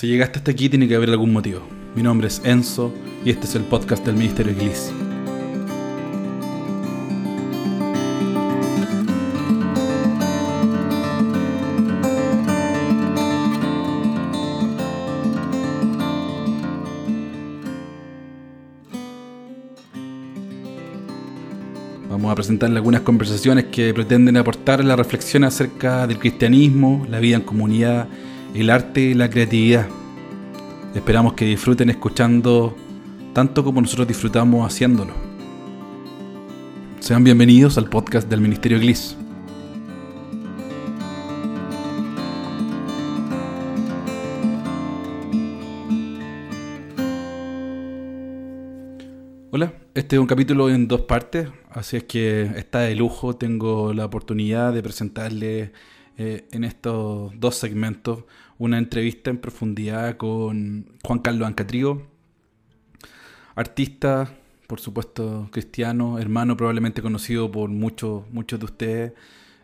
Si llegaste hasta aquí tiene que haber algún motivo. Mi nombre es Enzo y este es el podcast del Ministerio Iglesia. Vamos a presentarle algunas conversaciones que pretenden aportar la reflexión acerca del cristianismo, la vida en comunidad, el arte y la creatividad. Esperamos que disfruten escuchando tanto como nosotros disfrutamos haciéndolo. Sean bienvenidos al podcast del Ministerio Glis. Hola, este es un capítulo en dos partes, así es que está de lujo, tengo la oportunidad de presentarles eh, en estos dos segmentos. Una entrevista en profundidad con Juan Carlos Ancatrío, artista, por supuesto cristiano, hermano probablemente conocido por muchos, muchos de ustedes,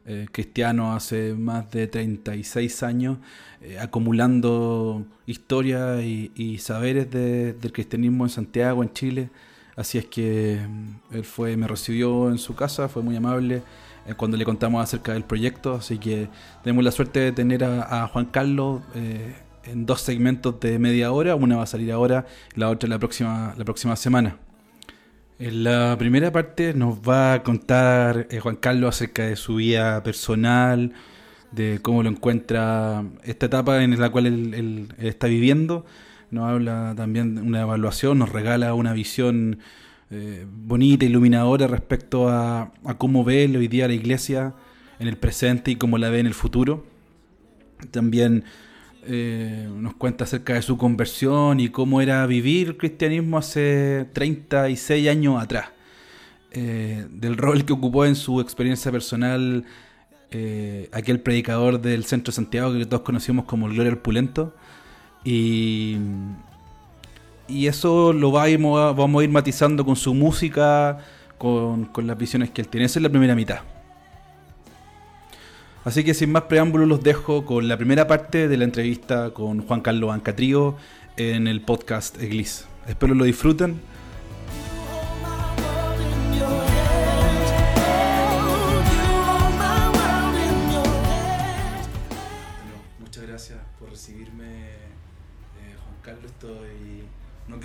eh, cristiano hace más de 36 años, eh, acumulando historias y, y saberes de- del cristianismo en Santiago, en Chile. Así es que mm, él fue, me recibió en su casa, fue muy amable eh, cuando le contamos acerca del proyecto. Así que tenemos la suerte de tener a, Juan Carlos eh, en dos segmentos de media hora. Una va a salir ahora, la otra la próxima, la próxima semana. En la primera parte nos va a contar eh, Juan Carlos acerca de su vida personal, de cómo lo encuentra esta etapa en la cual él, él- él está viviendo. Nos habla también de una evaluación, nos regala una visión eh, bonita, iluminadora respecto a, cómo ve hoy día la iglesia en el presente y cómo la ve en el futuro. También eh, nos cuenta acerca de su conversión y cómo era vivir el cristianismo hace 36 años atrás. Eh, del rol que ocupó en su experiencia personal aquel predicador del centro Santiago que todos conocimos como Gloria Pulento. Y, y eso lo vamos a, vamos a ir matizando con su música, con, con las visiones que él tiene. Esa es la primera mitad. Así que sin más preámbulos los dejo con la primera parte de la entrevista con Juan Carlos Ancatrío en el podcast Eglis. Espero lo disfruten.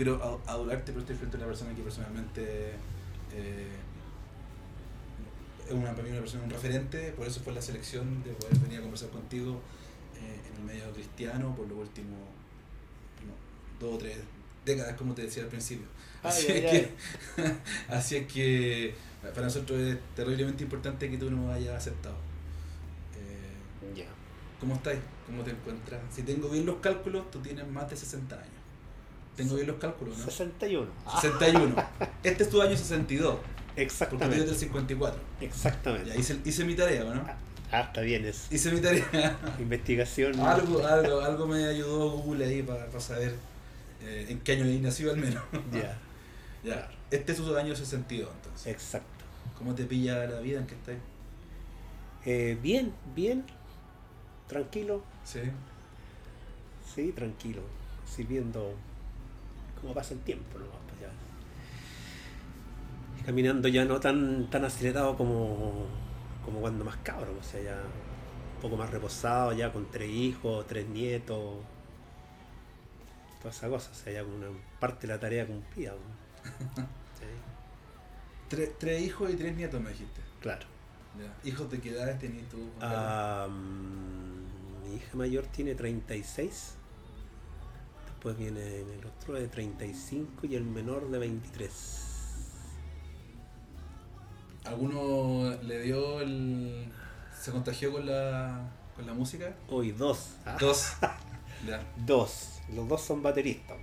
Quiero adularte, pero estoy frente a una persona que personalmente eh, es una, para mí una persona, un referente. Por eso fue la selección de poder venir a conversar contigo eh, en el medio cristiano por los últimos no, dos o tres décadas, como te decía al principio. Ay, Así, ay, es que, así es que para nosotros es terriblemente importante que tú nos hayas aceptado. Eh, Ya. ¿Cómo estás? ¿Cómo te encuentras? Si tengo bien los cálculos, tú tienes más de 60 años. Tengo bien los cálculos, ¿no? 61. 61. Este es tu año 62, porque tú eres del Exactamente. 54. Exactamente. Ya hice, hice mi tarea, ¿o ¿no? Ah, está bien, es Hice mi tarea. investigación. algo, algo, algo me ayudó Google ahí para saber eh, en qué año he nacido al menos. Ya, ya. Este es tu año 62, entonces. exacto. ¿Cómo te pilla la vida en que estás? Eh, bien, bien. Tranquilo. Sí. Sí, tranquilo. Sirviendo cómo pasa el tiempo, ¿no? Pues ya. Caminando ya no tan, tan acelerado como, como cuando más cabro, o sea, ya un poco más reposado, ya con tres hijos, tres nietos. Toda esa cosa, o sea, ya con una parte de la tarea cumplida. ¿no? Sí, Tres, tres hijos y tres nietos, me dijiste. claro. Ya. ¿Hijos de qué edades tenías tú? Ah, mm, mi hija mayor tiene 36. Después viene el otro de 35 y el menor de 23. ¿Alguno le dio el. se contagió con la. con la música? Hoy dos. Ah, Dos. Ya. Dos. Los dos son bateristas.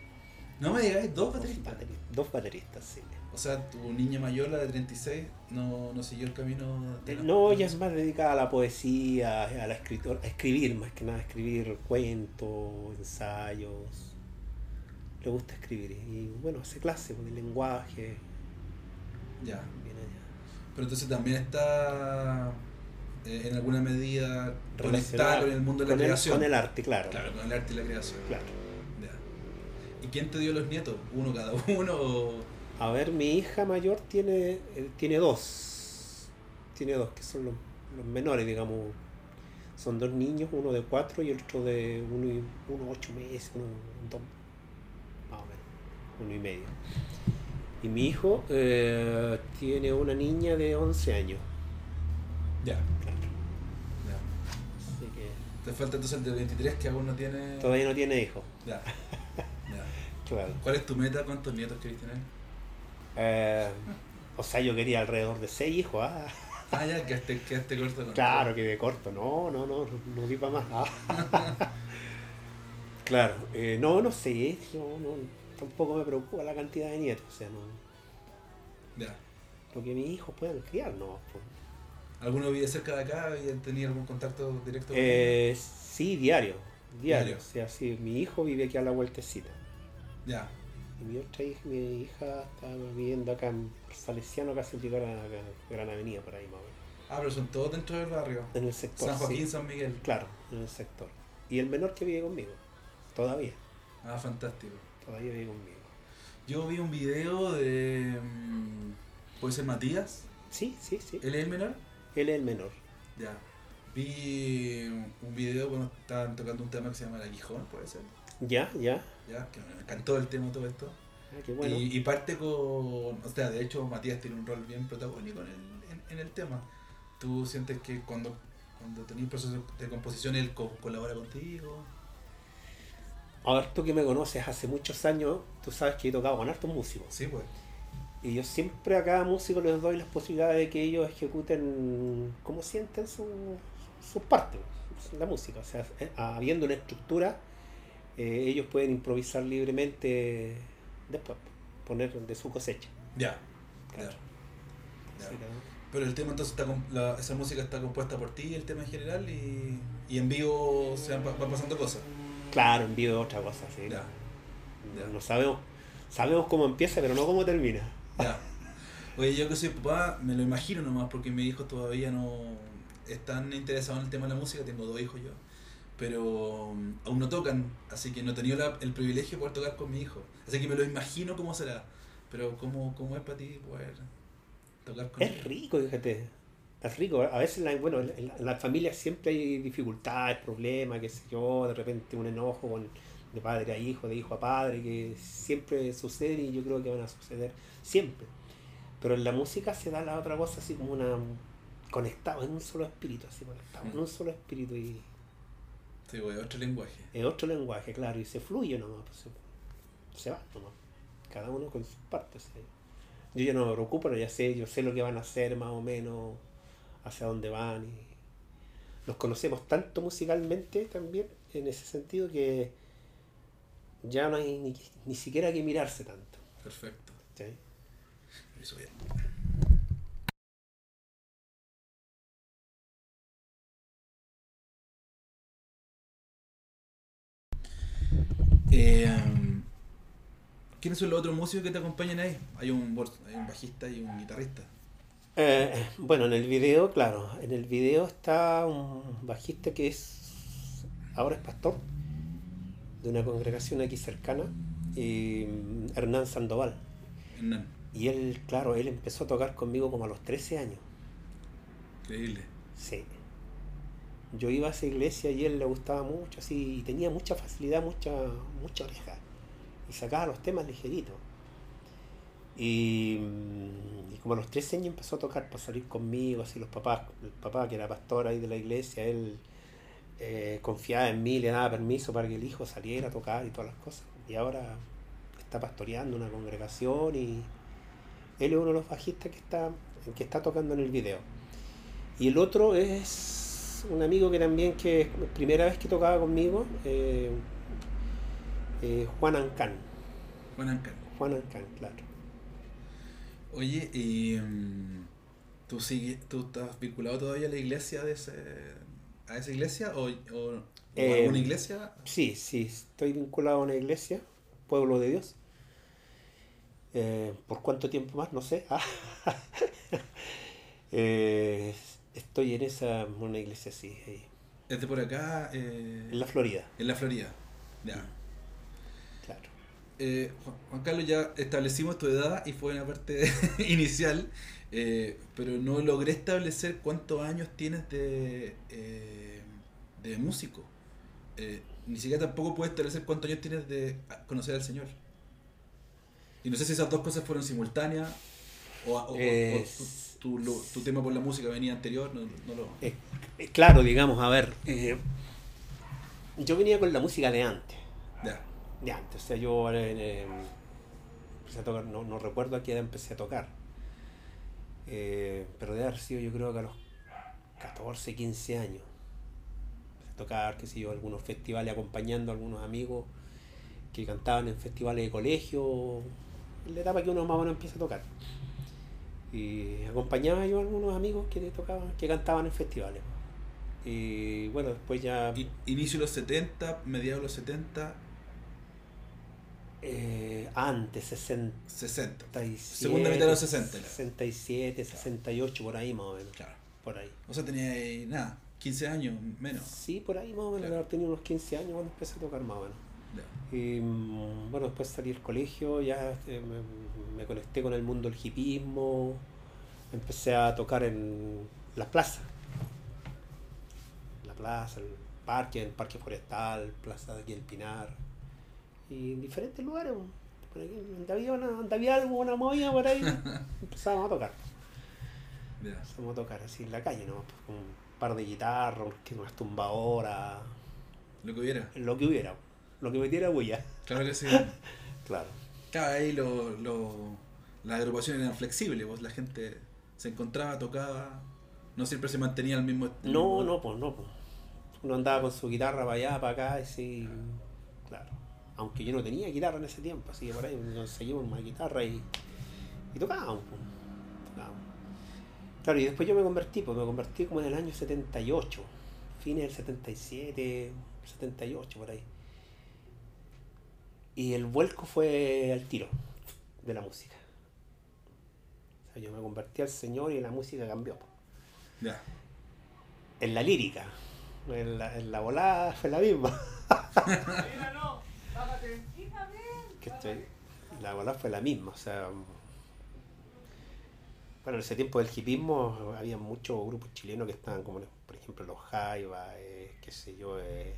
No me digas, dos Dos bateristas. bateri- Dos bateristas, sí. O sea, tu niña mayor, la de 36, no, no siguió el camino de la- No, ella es más dedicada a la poesía, a la escritor, a escribir más que nada, a escribir cuentos, ensayos. Le gusta escribir y bueno, hace clase con el lenguaje. Ya. Viene allá. Pero entonces también está eh, en alguna medida Relacionada con el mundo de la con el- creación. Con el arte, claro. Claro, con el arte y la creación. Claro. ¿Y quién te dio los nietos? ¿Uno cada uno? o- A ver, mi hija mayor tiene, eh, tiene dos. Tiene dos, que son los, los menores, digamos. Son dos niños, uno de cuatro y el otro de uno y uno ocho meses, uno dos, uno y medio. Y mi hijo eh, tiene una niña de 11 años. Ya, Claro. ya. Así que Te falta entonces el de 23 que aún no tiene... todavía no tiene hijo. Ya. ya. Claro. ¿Cuál es tu meta? ¿Cuántos nietos querés tener? Eh, o sea, yo quería alrededor de seis hijos. Ah. Ah, ya, quedaste, quedaste corto con Claro, que de corto. No, no, no, no di para más. Ah. claro, eh, no, no sé. No, no, tampoco me preocupa la cantidad de nietos. O sea, no, Ya. lo que mis hijos puedan criar, no. pues. ¿Alguno vive cerca de acá y tenía algún contacto directo con Eh, sí, diario. Diario. Diario. O sea, sí, mi hijo vive aquí a la vueltecita. Ya. Y mi otra hija, mi hija está viviendo acá en Salesiano, casi llegar a Gran Avenida, por ahí más o menos. Ah, pero son todos dentro del barrio. En el sector. San Joaquín, sí. San Miguel. Claro, en el sector. Y el menor que vive conmigo. Todavía. Ah, fantástico. Todavía vive conmigo. Yo vi un video de... mm, ¿Puede ser Matías? Sí, sí, sí. ¿Él es el menor? Él es el menor. Ya. Vi un video cuando estaban tocando un tema que se llama El Aguijón, puede ser. Ya, ya. Ya, que me encantó el tema todo esto. Ah, qué bueno. Y, y parte con. O sea, de hecho, Matías tiene un rol bien protagónico en el, en, en el tema. ¿Tú sientes que cuando, cuando tenés proceso de composición él co- colabora contigo? A ver, tú que me conoces hace muchos años, tú sabes que he tocado con hartos músicos. Sí, pues. Y yo siempre a cada músico les doy las posibilidades de que ellos ejecuten como sienten su, sus partes, la música. O sea, eh, habiendo una estructura, eh, ellos pueden improvisar libremente después, poner de su cosecha. Ya. Claro. ya. Pero el tema entonces está la- esa música está compuesta por ti, el tema en general, y, y en vivo se van, van pasando cosas. Claro, en vivo es otra cosa, sí. Ya. Ya. no sabemos, sabemos cómo empieza, pero no cómo termina. Ya. Oye, yo que soy papá, me lo imagino nomás, porque mis hijos todavía no están interesados en el tema de la música, tengo dos hijos yo, pero um, aún no tocan, así que no he tenido la- el privilegio de poder tocar con mi hijo. Así que me lo imagino cómo será, pero cómo, cómo es para ti poder tocar con Es ellos? rico, fíjate. Es rico. A veces, la, bueno, en la, en la familia siempre hay dificultades, problemas, qué sé yo, de repente un enojo con, de padre a hijo, de hijo a padre, que siempre sucede y yo creo que van a suceder siempre. Pero en la música se da la otra cosa así como una conectado en un solo espíritu, así conectado en un solo espíritu y Sí, voy a otro lenguaje. es otro lenguaje, claro, y se fluye nomás, pues, se, se va nomás, cada uno con sus partes. ¿sí? Yo ya no me preocupo, no, ya sé, yo sé lo que van a hacer más o menos, hacia dónde van y los conocemos tanto musicalmente también, en ese sentido que ya no hay ni, ni siquiera que mirarse tanto. Perfecto. ¿sí? Eso bien. Eh, ¿Quiénes son los otros músicos que te acompañan ahí? Hay un, hay un bajista y un guitarrista. Eh, bueno, en el video, claro, en el video está un bajista que es ahora es pastor de una congregación aquí cercana, y, mm, Hernán Sandoval. Hernán. Y él, claro, él empezó a tocar conmigo como a los 13 años. Increíble. Sí. Yo iba a esa iglesia y él le gustaba mucho, así, y tenía mucha facilidad, mucha, mucha oreja. Y sacaba los temas ligeritos. Y, mm, y como a los 13 años empezó a tocar para salir conmigo, así los papás, el papá que era pastor ahí de la iglesia, él eh, confiaba en mí, le daba permiso para que el hijo saliera a tocar y todas las cosas. Y ahora está pastoreando una congregación y él es uno de los bajistas que está, que está tocando en el video. Y el otro es un amigo que también, que es primera vez que tocaba conmigo, eh, eh, Juan Ancán. Juan Ancan. Juan Ancán, claro. Oye, y mm, ¿tú, sigue, ¿tú estás vinculado todavía a la iglesia de ese, a esa iglesia o, o, o Eh, alguna iglesia? Sí, sí, estoy vinculado a una iglesia, Pueblo de Dios. Eh, ¿Por cuánto tiempo más? No sé. Eh, estoy en esa, una iglesia así, ahí, por acá, en la Florida, en la Florida. Ya. Eh, Juan Carlos, ya establecimos tu edad y fue una parte inicial, eh, pero no logré establecer cuántos años tienes de, eh, de músico. ni siquiera tampoco puedes establecer cuántos años tienes de conocer al Señor. Y no sé si esas dos cosas fueron simultáneas o, tu, tu, tema por la música venía anterior. No, lo... claro, digamos, a ver, yo venía con la música de antes. Ya antes. O sea, yo eh, empecé a tocar, no, recuerdo a qué edad empecé a tocar. Eh, pero de haber sido yo creo que a los 14, 15 años. Empecé a tocar, qué sé yo, algunos festivales acompañando a algunos amigos que cantaban en festivales de colegio, en la etapa que uno más o menos empieza a tocar. Y acompañaba yo a algunos amigos que tocaban, que cantaban en festivales. Y bueno, después ya. Inicio de los 70, mediados de los 70, eh, antes, 60, 60. Segunda mitad de los 60. 67, 68, por ahí más o menos. Claro. Por ahí. O sea, tenía nada, 15 años menos. Sí, por ahí más o menos. Claro. Tenía unos 15 años cuando empecé a tocar más o menos. Y mm, bueno, después salí del colegio, ya eh, me, conecté con el mundo del hipismo, empecé a tocar en las plazas. La plaza, el parque, el parque forestal, plaza de aquí el Pinar y en diferentes lugares. Por aquí, donde había, una, había algo, una movida por ahí, empezábamos a tocar. Empezamos a tocar así en la calle, ¿no? Pues, con un par de guitarras, unas tumbadoras. Lo que hubiera. Lo que hubiera. Lo que metiera huella. Claro que sí. claro. Claro, ahí lo, lo, las agrupaciones eran flexibles, pues la gente se encontraba, tocaba, no siempre se mantenía el mismo. no, no, pues no, pues. Uno andaba con su guitarra para allá, para acá, y sí, claro aunque yo no tenía guitarra en ese tiempo, así que por ahí nos seguimos una guitarra y, y tocábamos, Claro, y después yo me convertí, pues me convertí como en el año 78, fines del 77, 78 por ahí. Y el vuelco fue al tiro de la música. O sea, yo me convertí al Señor y la música cambió. Ya. En la lírica, en la, en la volada fue la misma. La bola fue la misma, o sea. Bueno, en ese tiempo del hipismo había muchos grupos chilenos que estaban como, por ejemplo, los Jaiba, eh, qué sé yo, eh,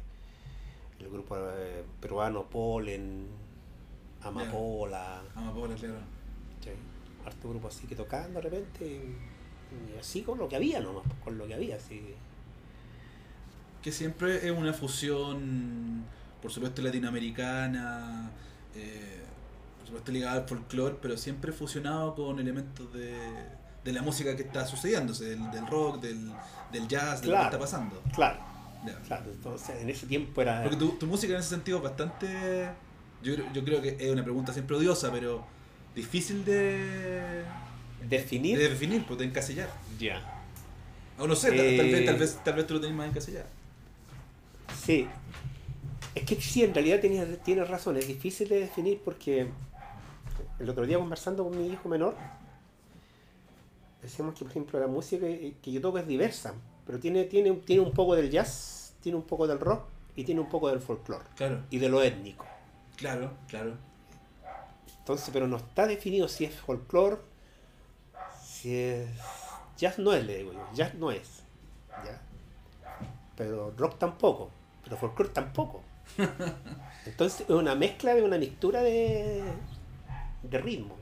el grupo eh, peruano Polen, Amapola. Amapola, claro. Sí, harto grupo así que tocaban de repente y, así con lo que había nomás, con lo que había, así. Que siempre es una fusión por supuesto latinoamericana, eh, por supuesto ligada al folclore, pero siempre fusionado con elementos de, de la música que está sucediéndose, del, del rock, del, del jazz, de lo que está pasando. Claro. Claro, entonces en ese tiempo era. Porque tu, tu, música en ese sentido es bastante. Yo, yo creo que es una pregunta siempre odiosa, pero difícil de. ¿Definir? De definir, pues de encasillar. Ya. O no sé, tal, vez, tal, vez, tal vez tú lo tenés más encasillado. Sí, que sí, en realidad tienes, tienes razón, es difícil de definir porque el otro día conversando con mi hijo menor, decíamos que, por ejemplo, la música que yo toco es diversa, pero tiene, tiene, tiene un poco del jazz, tiene un poco del rock y tiene un poco del folclore. Claro. Y de lo étnico. Claro, claro. Entonces, pero no está definido si es folclore, si es. Jazz no es, le digo yo, jazz no es. ¿ya? Pero rock tampoco, pero folclore tampoco. Entonces es una mezcla de una mixtura de, de ritmo.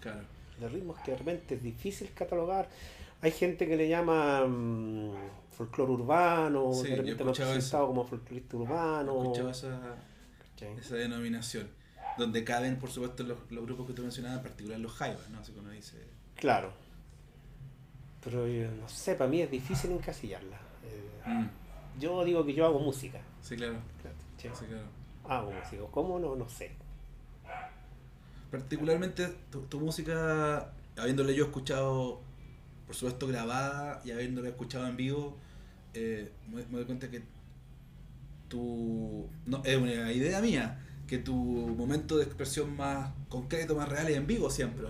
Claro. De ritmos que de repente es difícil catalogar. Hay gente que le llama um, folclore urbano, de repente lo presentado como folclorista urbano. He escuchado esa, esa denominación. Donde caben, por supuesto, los, los grupos que tú mencionabas, en particular los jaivas, ¿no? Así que uno dice. Claro. Pero no sé, para mí es difícil encasillarla. Eh, mm. Yo digo que yo hago música. Sí, claro. Claro. Sí, claro. Ah, ¿cómo no? No sé. Particularmente tu, música, habiéndole yo escuchado, por supuesto, grabada y habiéndole escuchado en vivo, eh, me, doy cuenta que tu. No, es una idea mía, que tu momento de expresión más concreto, más real es en vivo siempre.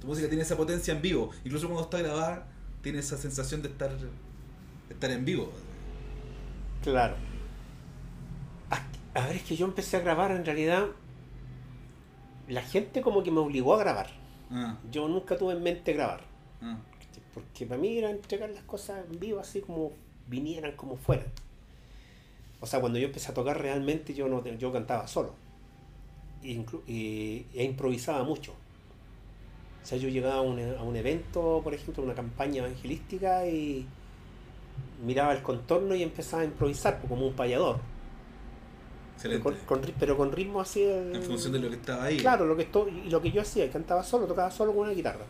tu música tiene esa potencia en vivo. Incluso cuando está grabada, tiene esa sensación de estar, de estar en vivo. Claro. A ver, es que yo empecé a grabar en realidad la gente como que me obligó a grabar. Ah, Yo nunca tuve en mente grabar. ah. Porque para mí era entregar las cosas en vivo así como vinieran, como fueran. O sea, cuando yo empecé a tocar realmente yo no yo cantaba solo. Y, e improvisaba mucho. O sea, yo llegaba a un, a un evento, por ejemplo, una campaña evangelística y miraba el contorno y empezaba a improvisar pues, como un payador. Pero con, con ri- pero con ritmo así. eh, En función de lo que estaba ahí. Claro, lo que, esto, y lo que yo hacía, cantaba solo, tocaba solo con una guitarra.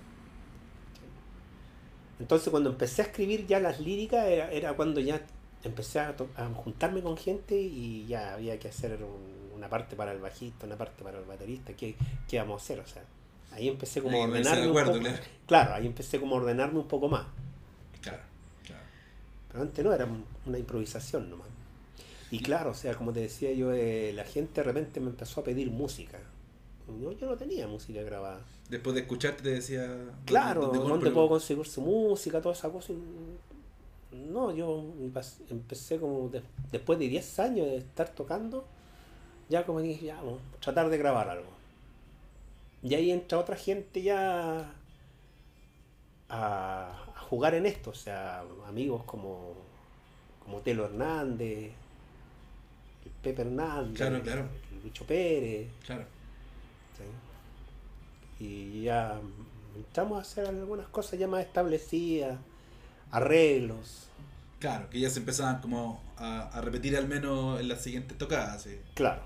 Entonces cuando empecé a escribir ya las líricas era, era cuando ya empecé a, to- a juntarme con gente y ya había que hacer un- una parte para el bajista, una parte para el baterista, ¿qué, qué íbamos a hacer? O sea, ahí empecé como a ponerse de ordenarme acuerdo, un poco. claro. Claro, ahí empecé como a ordenarme un poco más. Claro, claro. Pero antes no, era un- una improvisación nomás. Y claro, o sea, como te decía yo, eh, la gente de repente me empezó a pedir música. Yo, yo no tenía música grabada. Después de escucharte te decía... Claro, ¿dónde ¿dónde, puedo conseguir su música, toda esa cosa? No, yo empe- empecé como de- después de 10 años de estar tocando, ya como dije, ya, vamos tratar de grabar algo. Y ahí entra otra gente ya a, a jugar en esto, o sea, amigos como, como Telo Hernández, Pepe Hernández, Claro, claro. Lucho Pérez. Claro. ¿sí? Y ya entramos a hacer algunas cosas ya más establecidas, arreglos. Claro, que ya se empezaban como a, a repetir al menos en las siguientes tocadas. sí. Claro.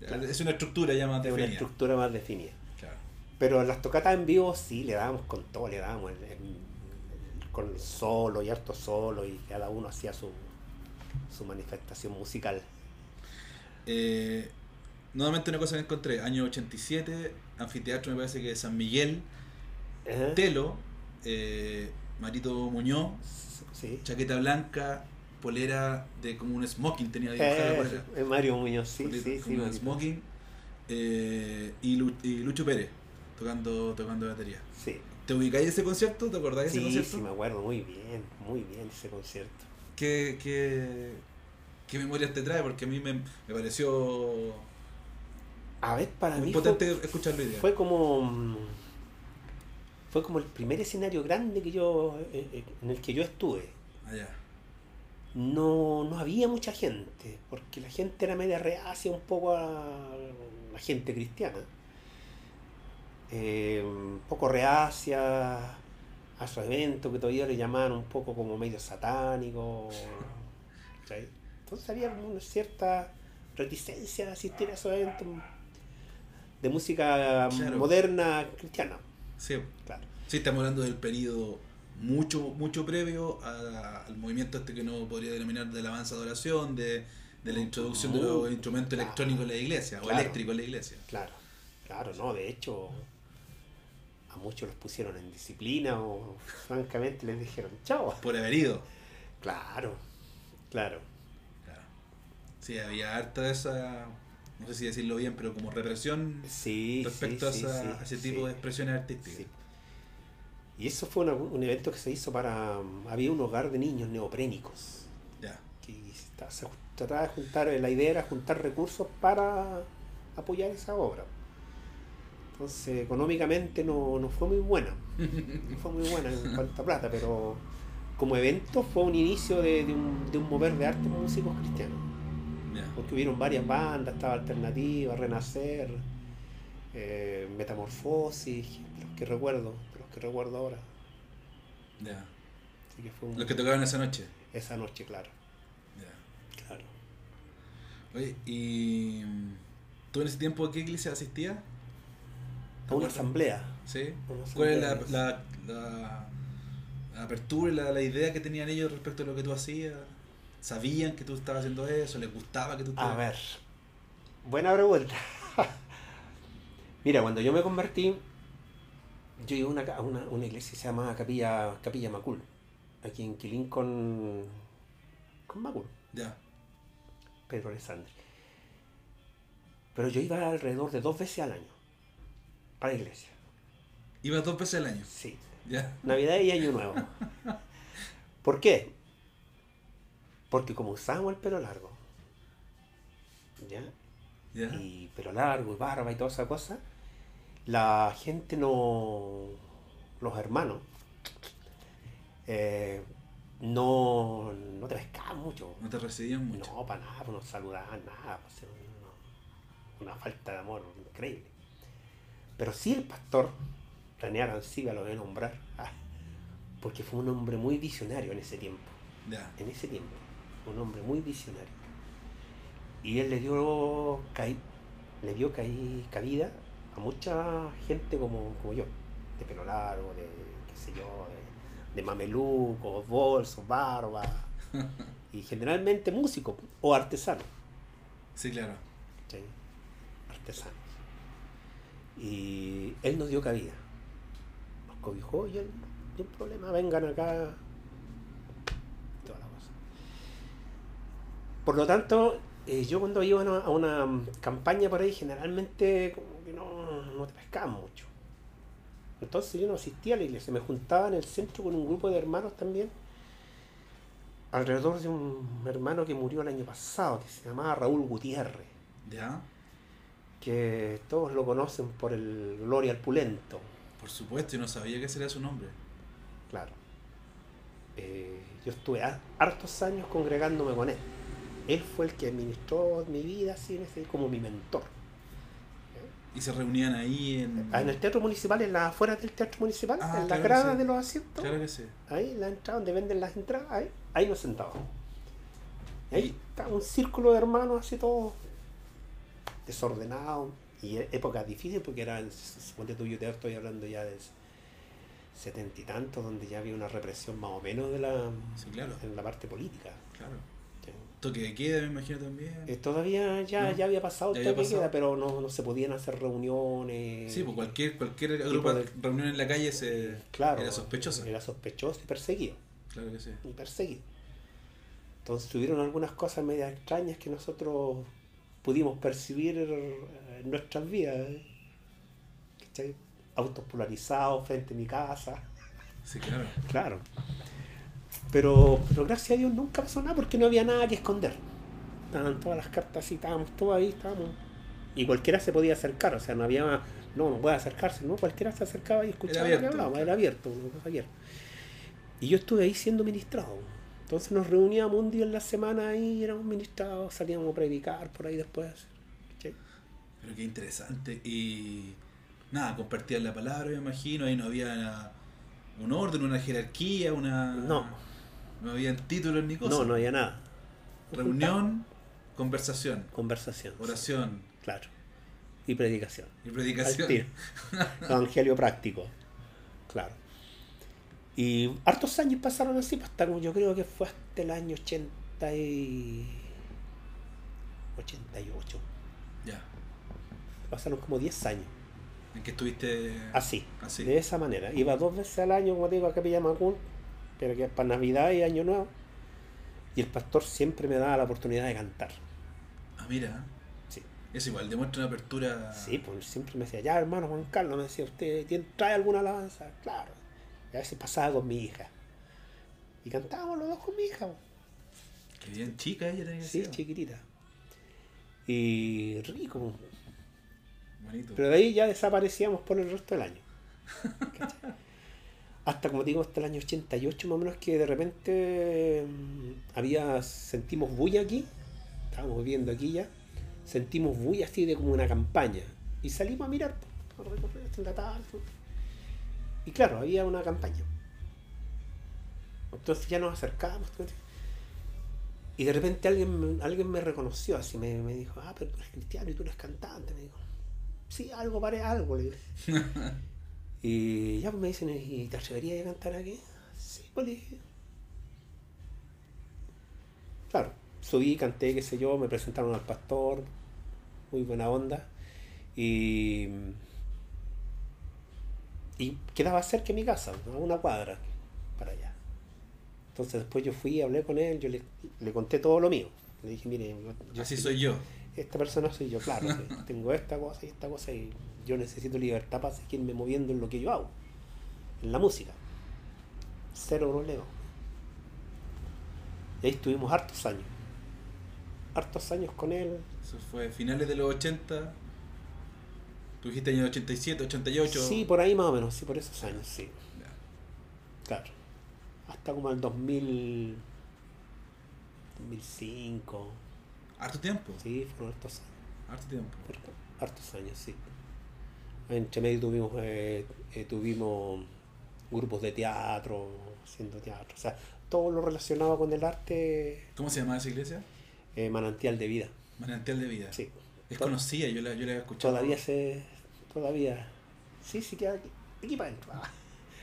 Es una estructura ya más una definida. estructura más definida. Claro. Pero las tocatas en vivo sí, le dábamos con todo, le dábamos el- el- con solo y harto solo y cada uno hacía su, su manifestación musical. Eh, nuevamente una cosa que encontré, año 87, anfiteatro me parece que de San Miguel. Telo, eh, Marito Muñoz, Sí. chaqueta blanca, polera de como un smoking tenía dibujada la polera. Eh, Mario Muñoz, sí, Polera sí, sí. un smoking. eh, y, Lu- y Lucho Pérez tocando, tocando batería. Sí, ¿Te ubicáis ese concierto? ¿Te acordáis de ese sí, concierto? sí, me acuerdo muy bien, muy bien ese concierto. ¿Qué, qué, qué memorias te trae? Porque a mí me, me pareció A ver, para mí potente fue, escucharlo idea. fue como mm, fue como el primer escenario grande que yo eh, eh, en el que yo estuve. Allá. No, no había mucha gente, porque la gente era media reacia un poco a la gente cristiana. Eh, un poco reacia a su evento que todavía le llamaban un poco como medio satánico. ¿cachai? Entonces había una cierta reticencia a asistir a esos eventos de música Claro. moderna cristiana. Sí, Claro. sí, estamos hablando del periodo mucho mucho previo a- al movimiento este que uno podría denominar de la avanza de oración, de, de la introducción de los instrumentos claro. electrónicos en la iglesia, o eléctricos en la iglesia. Claro, claro, no, de hecho, a muchos los pusieron en disciplina o francamente les dijeron chao. Por haber ido. Claro. Claro. Sí, había harta de esa, no sé si decirlo bien, pero como represión Sí, respecto sí, a, esa- sí, a ese tipo de expresiones artísticas. Y eso fue una- un evento que se hizo para... Había un hogar de niños neoprénicos. Ya. Que está- se trataba de juntar, la idea era juntar recursos para apoyar esa obra. Entonces, económicamente no, no fue muy buena. No fue muy buena en cuanto a plata, pero como evento fue un inicio de, de un, de un mover de arte con músicos cristianos. Porque hubieron varias bandas, estaba Alternativa, Renacer, eh, Metamorfosis, de los que recuerdo, de los que recuerdo ahora. Ya. Así que fue un- Los que tocaban esa noche. esa noche, claro. Ya. claro. Oye, ¿y tú en ese tiempo a qué iglesia asistías? A una asamblea. ¿Sí? Una ¿Cuál es la, la- la apertura y la, la idea que tenían ellos respecto a lo que tú hacías? ¿Sabían que tú estabas haciendo eso? ¿Les gustaba que tú A estabas- ver, buena pregunta. Mira, cuando yo me convertí, yo iba a una, a una, una iglesia que se llama Capilla, Capilla Macul, aquí en Quilín con, con Macul, Ya. Pedro Alessandri. Pero yo iba alrededor de dos veces al año para la iglesia. Ibas dos veces al año. Sí, Ya. Navidad y Año Nuevo. ¿Por qué? Porque como usábamos el pelo largo, ¿ya? Ya. y pelo largo y barba y toda esa cosa, la gente no, los hermanos, eh, no, no te pescaban mucho. No te recibían mucho. No, para nada, pues no saludaban nada. pues, una falta de amor increíble. Pero sí el pastor, René Arancibia lo voy a nombrar, ah, porque fue un hombre muy visionario en ese tiempo. Ya. En ese tiempo. Un hombre muy visionario. Y él le dio, le dio cabida a mucha gente como, como yo, de pelo largo, de qué sé yo, de, de mamelucos, bolsos, barba, y generalmente músicos o artesanos. Sí, claro. ¿sí? artesanos. Y él nos dio cabida. Nos cobijó y él, no hay problema, vengan acá. Toda la cosa. Por lo tanto, eh, yo cuando iba a una, mm, campaña por ahí, generalmente como que no, no te pescaban mucho. Entonces yo no asistía a la iglesia, me juntaba en el centro con un grupo de hermanos también, alrededor de un hermano que murió el año pasado, que se llamaba Raúl Gutiérrez Ya. que todos lo conocen por el Gloria al Pulento, Por supuesto, yo no sabía que ese era su nombre. claro. Eh, yo estuve har- hartos años congregándome con él. Él fue el que administró mi vida así, en ese- como mi mentor. Y se reunían ahí en. Ah, En el teatro municipal, en la afuera del teatro municipal, Ah, en la claro, grada sí. de los asientos, Claro que sí. ahí la entrada donde venden las entradas, ahí, ahí nos sentábamos. Y ahí Y- está un círculo de hermanos así todo desordenado y e- épocas difíciles porque era, suponte tú, yo te estoy hablando ya de setenta y tantos donde ya había una represión más o menos de la, Sí, claro. en la parte política. Claro. Toque de queda, me imagino también. Eh, todavía ya, ¿No? ya había pasado el toque de queda, pero no, no se podían hacer reuniones. Sí, pues cualquier, cualquier grupo de- reunión en la calle se claro, era sospechosa. Era sospechoso y perseguido. Claro que sí. y perseguido. Entonces tuvieron algunas cosas medias extrañas que nosotros pudimos percibir eh, en nuestras vidas. ¿eh? ¿Cachai? Autos polarizados frente a mi casa. Sí, claro. Claro. Pero, pero gracias a Dios nunca pasó nada porque no había nada que esconder. Estaban todas las cartas así, estábamos todos ahí, estábamos. Y cualquiera se podía acercar, o sea, no había, no, no puede acercarse, no, cualquiera se acercaba y escuchaba lo que claro. era abierto, una abierta. Y yo estuve ahí siendo ministrado. Entonces nos reuníamos un día en la semana y éramos ministrados, salíamos a predicar por ahí después. ¿cachai? Pero qué interesante. Y nada, compartían la palabra, me imagino. Ahí no había un orden, una jerarquía, una. No. No habían títulos ni cosas. No, no había nada. Reunión, conversación, Conversación. oración Claro. Y predicación. y predicación. Evangelio práctico. Claro. Y hartos años pasaron así, pues, hasta como yo creo que fue hasta el año 80 y... 88. Ya. Pasaron como 10 años. En que estuviste. Así. Así. De esa manera. Iba dos veces al año, como te digo, a Capilla Macún, pero que es para Navidad y Año Nuevo. Y el pastor siempre me daba la oportunidad de cantar. Ah, mira. Sí. Eso igual demuestra una apertura. Sí, pues siempre me decía, ya hermano Juan Carlos, me decía, ¿usted tiene- trae alguna alabanza? Claro. Y a veces pasaba con mi hija. Y cantábamos los dos con mi hija. po. Que bien chica ella tenía Sí, chiquitita. Y rico. Bonito. Pero de ahí ya desaparecíamos por el resto del año. Hasta como digo, hasta el año 88 más o menos que de repente mm, había, sentimos bulla aquí. Estábamos viviendo aquí ya. Sentimos bulla así de como una campaña. Y salimos a mirar. a recorrer. Y claro, había una campaña. Entonces ya nos acercábamos. ¿cachai? Y de repente alguien, alguien me reconoció, así me, me dijo, ah, pero tú eres cristiano y tú eres cantante. Me dijo, sí, algo parece algo. Le dije. y ya pues me dicen, ¿y te atreverías a cantar aquí? Sí, pues dije. Claro, subí, canté, qué sé yo, me presentaron al pastor, muy buena onda. Y, y quedaba cerca de mi casa, a una cuadra para allá. Entonces después yo fui, hablé con él, yo le, le conté todo lo mío. Le dije, mire, yo Así soy yo. Esta persona soy yo, claro, tengo esta cosa y esta cosa y yo necesito libertad para seguirme moviendo en lo que yo hago, en la música. Cero problema. Y ahí estuvimos hartos años. Hartos años con él. Eso fue finales de los 80. Tú dijiste año 87, 88. Sí, por ahí más o menos, sí, por esos años, sí. Claro. Hasta como el 2000, 2005. Harto tiempo. Sí, fueron hartos años. Harto tiempo. hartos años, sí. Entre medio tuvimos, eh, eh, tuvimos grupos de teatro, haciendo teatro. O sea, todo lo relacionado con el arte, ¿Cómo se llama esa iglesia? eh, manantial de vida. Manantial de Vida. Sí. Es conocida, yo la, yo la he escuchado. Todavía se. Todavía. Sí, sí queda aquí, aquí para adentro. Ah.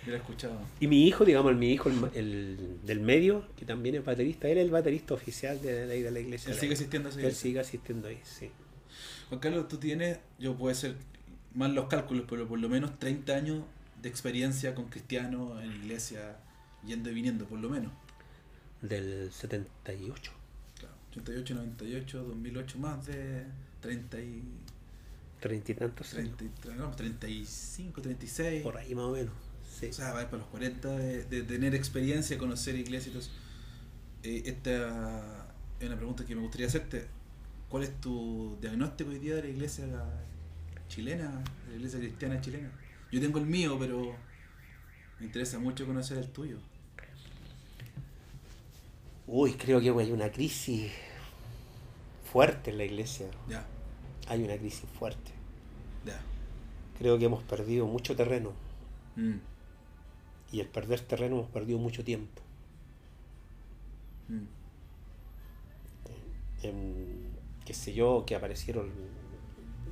Yo la he escuchado. Y mi hijo, digamos, mi hijo, el, el del medio, que también es baterista, él es el baterista oficial de, de, ahí de la iglesia. Él sigue asistiendo a esa Él sigue asistiendo ahí, sí. Juan Carlos, tú tienes, yo puedo ser mal los cálculos, pero por lo menos 30 años de experiencia con cristianos en iglesia, yendo y viniendo, por lo menos. Del 78. Claro, 88, 98, 2008, más de 30 y, Treinta y tantos años. 30, y- no, 35, 36. Por ahí más o menos. Sí. O sea, va para los 40 de, de tener experiencia, conocer iglesias y todo eso. Eh, esta es una pregunta que me gustaría hacerte. ¿Cuál es tu diagnóstico hoy día de la iglesia chilena, de la iglesia cristiana chilena? Yo tengo el mío, pero me interesa mucho conocer el tuyo. Uy, creo que hay una crisis fuerte en la iglesia. Ya, Hay una crisis fuerte. ya. Creo que hemos perdido mucho terreno. Mm, Y al perder terreno hemos perdido mucho tiempo. mm, En, qué sé yo, que aparecieron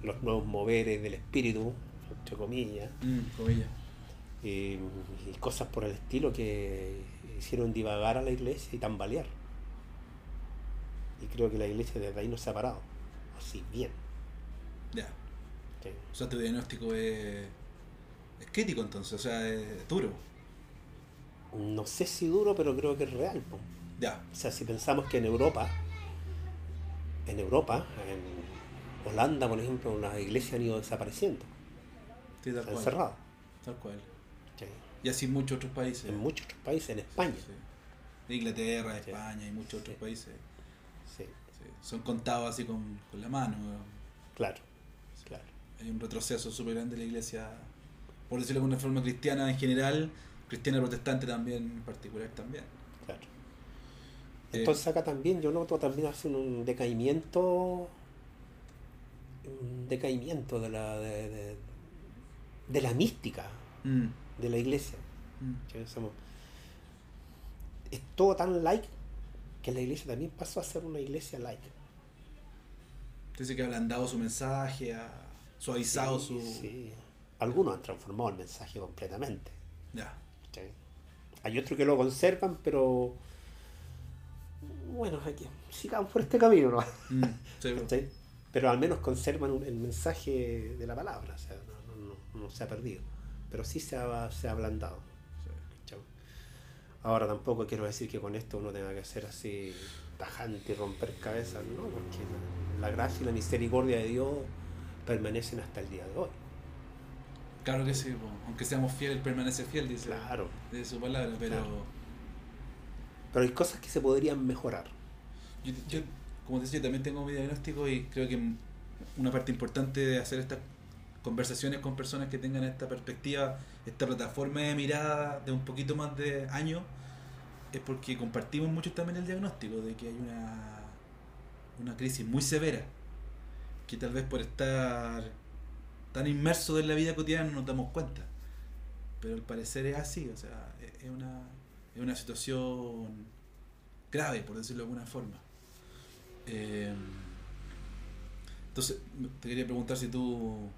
los nuevos moveres del espíritu, entre comillas, mm, comillas. y, y cosas por el estilo que hicieron divagar a la iglesia y tambalear. Y creo que la iglesia desde ahí no se ha parado. Así, bien. Ya. Sí. O sea, tu diagnóstico es, es crítico entonces, o sea, es duro. No sé si duro, pero creo que es real. po. Ya. O sea, si pensamos que en Europa, en Europa, en Holanda, por ejemplo, las iglesias han ido desapareciendo, Sí, tal se han cual. cerrado. Tal cual. Sí. Y así en muchos otros países. En muchos otros países, en España. Sí. Inglaterra. España y muchos otros países. Sí. Son contados así con, con la mano. claro, claro. Hay un retroceso súper grande de la iglesia, por decirlo de alguna forma, cristiana en general, cristiana protestante también en particular también. Claro. Eh, Entonces acá también yo noto también hace un decaimiento un decaimiento de la de, de- de la mística mm, de la iglesia. mm. Es todo tan like que la iglesia también pasó a ser una iglesia like. Dice que ablandado su mensaje, ha suavizado Sí, su... sí. Algunos han transformado el mensaje completamente. Ya. ¿Cachai? Hay otros que lo conservan, pero bueno, hay que sigamos por este camino, ¿no? Mm, sí, bro. ¿Cachai? Pero al menos conservan un- el mensaje de la palabra, o sea, no, no- no- no se ha perdido. Pero sí se ha, se ha ablandado. Ahora tampoco quiero decir que con esto uno tenga que ser así tajante y romper cabezas, ¿no? Porque la gracia y la misericordia de Dios permanecen hasta el día de hoy. Claro que sí, po. aunque seamos fieles, permanece fiel, dice, Claro. dice su palabra, pero Claro. Pero hay cosas que se podrían mejorar. yo, yo, como te decía, también tengo mi diagnóstico y creo que una parte importante de hacer estas conversaciones con personas que tengan esta perspectiva, esta plataforma de mirada de un poquito más de años, es porque compartimos mucho también el diagnóstico de que hay una, una crisis muy severa, que tal vez por estar tan inmersos en la vida cotidiana no nos damos cuenta. Pero al parecer es así, o sea, es- es una, es una situación grave, por decirlo de alguna forma. Eh, entonces, te quería preguntar si tú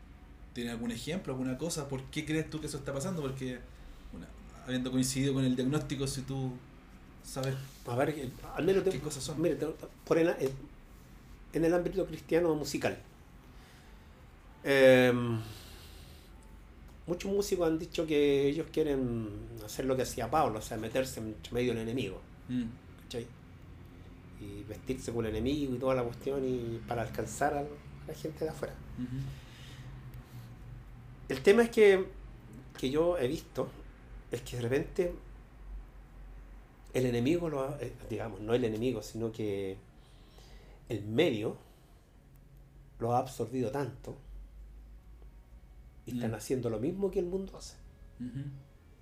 tienes algún ejemplo, alguna cosa, ¿por qué crees tú que eso está pasando? Porque, bueno, habiendo coincidido con el diagnóstico, si tú sabes A ver, eh, al menos te- qué cosas son. Mire, te- por el- el- en el ámbito cristiano musical. Eh, muchos músicos han dicho que ellos quieren hacer lo que hacía Pablo, o sea, meterse entre medio del enemigo, Mm, ¿cachai? Y vestirse con el enemigo y toda la cuestión y para alcanzar a la gente de afuera. El tema es que, que yo he visto, es que de repente el enemigo, lo ha- eh, digamos, no el enemigo, sino que el medio lo ha absorbido tanto Y están Mm. haciendo lo mismo que el mundo hace.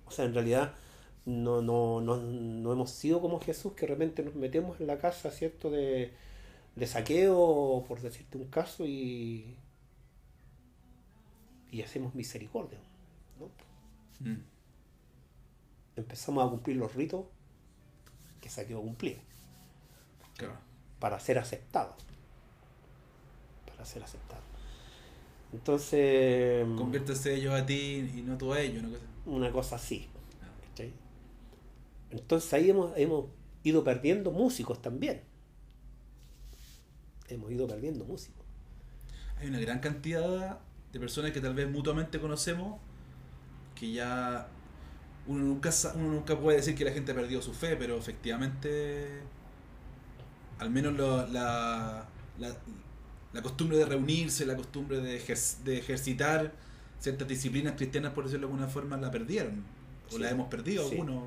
O sea, en realidad no, no, no, no hemos sido como Jesús, que de repente nos metemos en la casa, ¿cierto? De, de saqueo, por decirte un caso, y, y hacemos misericordia. ¿no? Mm. Empezamos a cumplir los ritos que saqueo cumplía, Claro. para ser aceptados. Para ser aceptados. Entonces, Conviértese ellos a ti y no tú a ellos. Una cosa. una cosa así. Ah. Entonces ahí hemos, hemos ido perdiendo músicos también. Hemos ido perdiendo músicos. Hay una gran cantidad de personas que tal vez mutuamente conocemos que ya uno nunca, uno nunca puede decir que la gente ha perdido su fe, pero efectivamente al menos lo- la, la, la costumbre de reunirse, la costumbre de, ejer- de ejercitar ciertas disciplinas cristianas, por decirlo de alguna forma, la perdieron. O Sí. la hemos perdido Sí. algunos.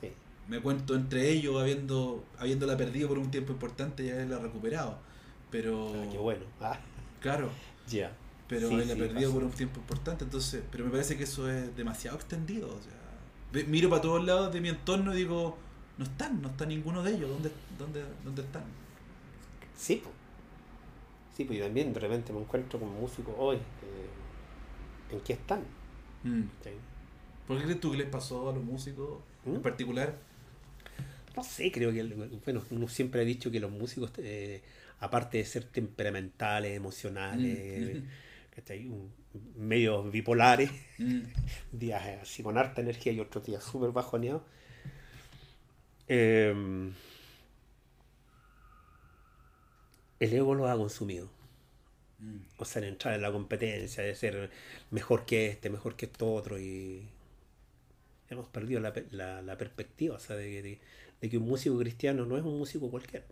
Sí. Me cuento entre ellos habiendo habiéndola perdido por un tiempo importante y haberla recuperado. Pero Ah, qué bueno. Ah, claro, ya. pero Sí, haberla sí, perdido por un tiempo importante, entonces, pero me parece que eso es demasiado extendido, o sea, miro para todos lados de mi entorno y digo, no están, no está ninguno de ellos, ¿dónde, dónde, dónde están? Sí, pues. Sí, pues yo también de repente me encuentro con músicos hoy. eh, ¿En qué están? Mm. ¿Sí? ¿Por qué crees tú que les pasó a los músicos ¿Mm? en particular? No sé, creo que, bueno, uno siempre ha dicho que los músicos, eh, aparte de ser temperamentales, emocionales, Mm. medios bipolares, Mm. días así con harta energía y otros días súper bajoneados. eh, el ego los ha consumido. Mm. O sea, en entrar en la competencia, de ser mejor que este, mejor que esto otro. Y hemos perdido la, la- la perspectiva, o sea, de, de- de que un músico cristiano no es un músico cualquiera.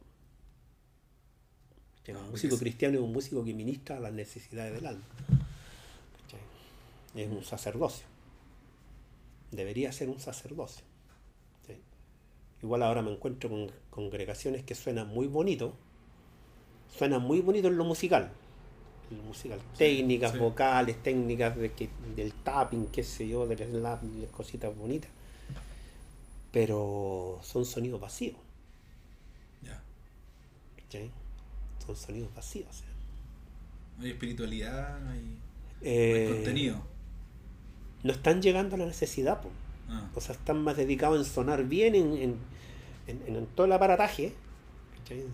No, un músico cristiano es un músico que ministra las necesidades del alma. Es un sacerdocio. Debería ser un sacerdocio. Igual ahora me encuentro con congregaciones que suenan muy bonito. Suenan muy bonito en lo musical. En lo musical. técnicas sí. vocales, técnicas de que, del tapping, qué sé yo, del slap, y cositas bonitas. Pero son sonidos vacíos. Ya. ¿cachai? Son sonidos vacíos. o sea. No hay espiritualidad, no hay, no hay Eh, contenido. no están llegando a la necesidad, po. Ah, o sea, están más dedicados en sonar bien en, en, en- en todo el aparataje,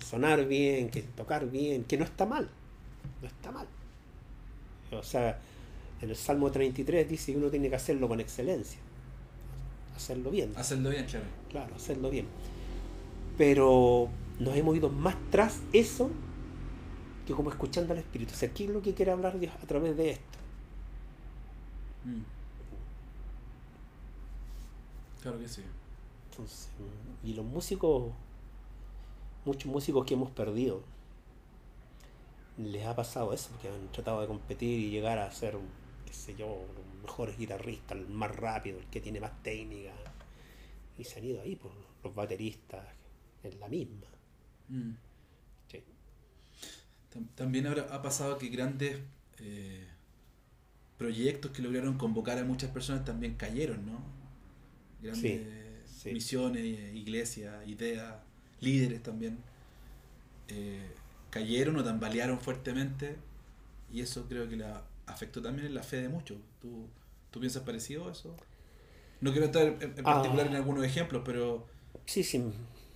sonar bien, que tocar bien, que no está mal, no está mal. O sea, en el Salmo 33 dice que uno tiene que hacerlo con excelencia, hacerlo bien, hacerlo bien, claro. claro, hacerlo bien. Pero nos hemos ido más tras eso que como escuchando al Espíritu. O sea, ¿qué es lo que quiere hablar Dios a través de esto? Mm. Claro que sí. Entonces, y los músicos, muchos músicos que hemos perdido, les ha pasado eso, porque han tratado de competir y llegar a ser, qué sé yo, los mejores guitarristas, el más rápido, el que tiene más técnica. Y se han ido ahí, pues, los bateristas, en la misma. Mm. Sí. Tam- También ha pasado que grandes eh, proyectos que lograron convocar a muchas personas también cayeron, ¿no? Grandes sí. misiones, iglesias, ideas, líderes también eh, cayeron o tambalearon fuertemente y eso creo que la afectó también en la fe de muchos. ¿Tú, tú piensas parecido a eso? No quiero estar en, en Ah. particular en algunos ejemplos, pero Sí, sí,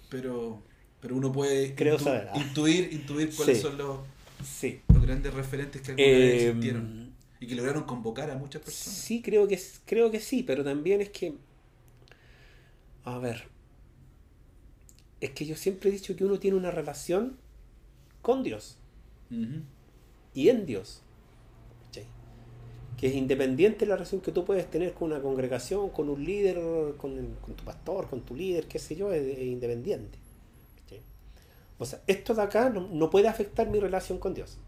pero pero uno puede Creo saber, ah. intuir, intuir cuáles Sí. son los, sí. los grandes referentes que alguna vez Eh, existieron y que lograron convocar a muchas personas. Sí, creo que, creo que sí, pero también es que, a ver, es que yo siempre he dicho que uno tiene una relación con Dios y en Dios. Que es independiente de la relación que tú puedes tener con una congregación, con un líder, con, el- con tu pastor, con tu líder, qué sé yo, es, es independiente. O sea, esto de acá no, no puede afectar mi relación con Dios.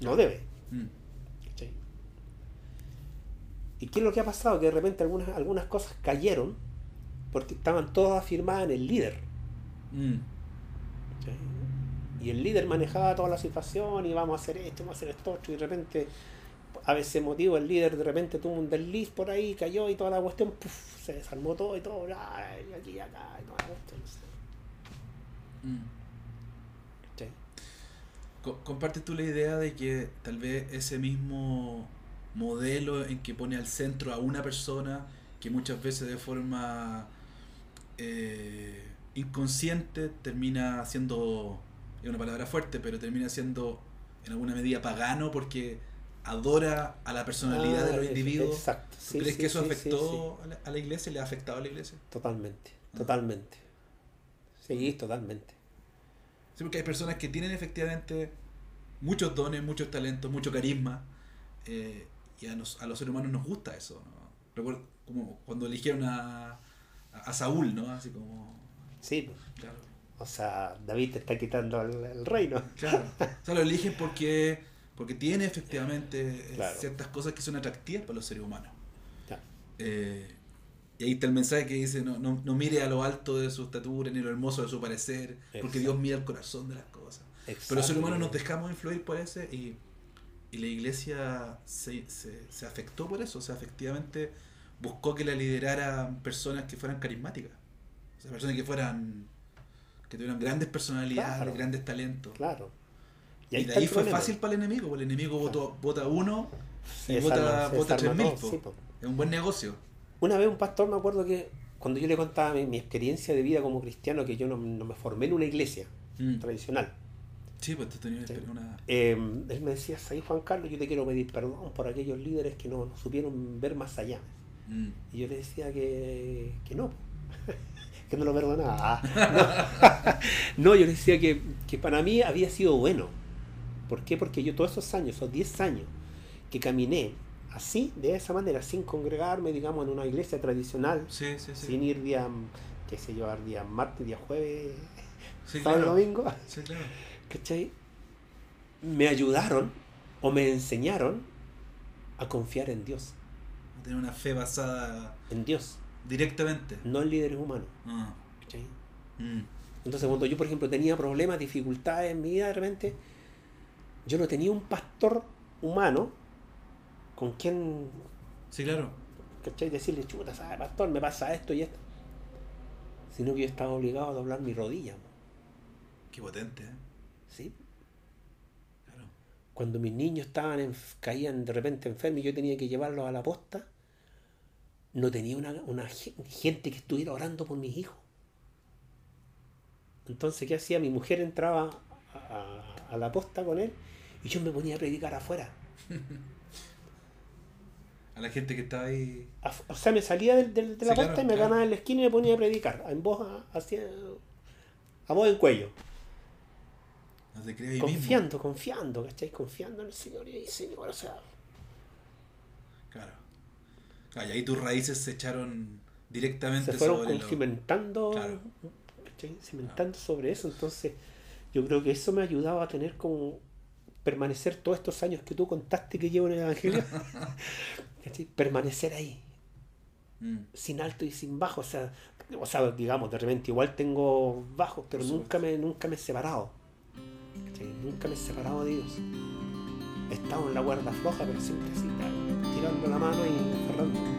No debe. Mm. ¿Y qué es lo que ha pasado? Que de repente algunas, algunas cosas cayeron porque estaban todas afirmadas en el líder. Mm. Y el líder manejaba toda la situación y vamos a hacer esto, vamos a hacer esto y de repente a veces motivo el líder de repente tuvo un desliz por ahí, cayó y toda la cuestión, puf, se desarmó todo y todo, y aquí y acá, y toda la cuestión. no sé. Mm. Sí. Co- ¿Compartes tú la idea de que tal vez ese mismo modelo en que pone al centro a una persona, que muchas veces de forma eh, inconsciente termina siendo, es una palabra fuerte, pero termina siendo en alguna medida pagano porque adora a la personalidad de Ah, los es- porque Exacto. ¿Tú sí, crees sí, que eso sí, afectó A, la, a la iglesia? ¿Le ha afectado a la iglesia? Totalmente, Ah. totalmente. Sí, totalmente. Sí, porque hay personas que tienen efectivamente muchos dones, muchos talentos, mucho carisma. eh, y a, nos- a los seres humanos nos gusta eso. ¿no? Recuerdo como cuando eligieron a, a Saúl, ¿no? Así como. Sí, Claro. o sea, David te está quitando el, el reino. claro. O sea, lo eligen porque, porque tiene efectivamente eh, Claro. ciertas cosas que son atractivas para los seres humanos. Eh, y ahí está el mensaje que dice, no, no, no mire a lo alto de su estatura ni lo hermoso de su parecer, porque. Dios mira el corazón de las cosas. Pero los seres humanos nos dejamos influir por ese y, y la iglesia se, se, se afectó por eso. O sea, efectivamente buscó que la lideraran personas que fueran carismáticas. Sea, personas que fueran que tuvieran grandes personalidades, Claro. grandes talentos. Claro. Y, de ahí fue problema. fácil para el enemigo, porque el enemigo votó, vota uno y vota, desarma- se vota desarma 3.000. todo, po. sí, po. Es un buen negocio. Una vez un pastor me acuerdo que cuando yo le contaba mi, mi experiencia de vida como cristiano, que yo no, no me formé en una iglesia Mm. tradicional, Sí, pues tú tenías Sí. una... eh, él me decía, ahí Juan Carlos, yo te quiero pedir perdón por aquellos líderes que no, no supieron ver más allá. Mm. Y yo le decía que, que no, que no lo perdonaba. Ah, No, No, yo le decía que, que para mí había sido bueno. ¿Por qué? Porque yo todos esos años, esos 10 años que caminé así, de esa manera, sin congregarme, digamos, en una iglesia tradicional, Sí, sí, sí. sin ir día, qué sé yo, día martes, día jueves, sábado y claro. domingo, Sí, claro. ¿cachai? Me ayudaron o me enseñaron a confiar en Dios, Tener una fe basada en Dios, directamente. no en líderes humanos. Ah. Mm. Entonces cuando yo, por ejemplo, tenía problemas, dificultades en mi vida, de repente, yo no tenía un pastor humano con quien, Sí, claro. ¿cachai? Decirle, chuta, ¿sabes, pastor? Me pasa esto y esto. Sino que yo estaba obligado a doblar mi rodilla, Qué potente, ¿eh? ¿sí? Claro. Cuando mis niños estaban en- caían de repente enfermos y yo tenía que llevarlos a la posta, no tenía una, una ge- gente que estuviera orando por mis hijos. Entonces, ¿qué hacía? Mi mujer entraba a, a- a la posta con él y yo me ponía a predicar afuera. A la gente que estaba ahí. O sea, me salía del- del- de la Sí, claro, y me claro. ganaba en la esquina y me ponía a predicar, en voz a- hacia, a voz en cuello. No te crees ahí mismo. Confiando, confiando, ¿cachai? Confiando en el Señor y ahí, Señor, o sea, Claro. Ah, y ahí tus raíces se echaron directamente se fueron sobre lo- cimentando, Claro. cimentando sobre eso. Entonces, yo creo que eso me ayudaba a tener como permanecer todos estos años que tú contaste que llevo en el Evangelio, permanecer ahí, Mm. sin alto y sin bajo. O sea, o sea, digamos, de repente igual tengo bajos, pero nunca me, nunca me he separado. ¿cachai? Nunca me he separado de Dios. He estado en la cuerda floja, pero siempre así, tirando la mano y cerrando.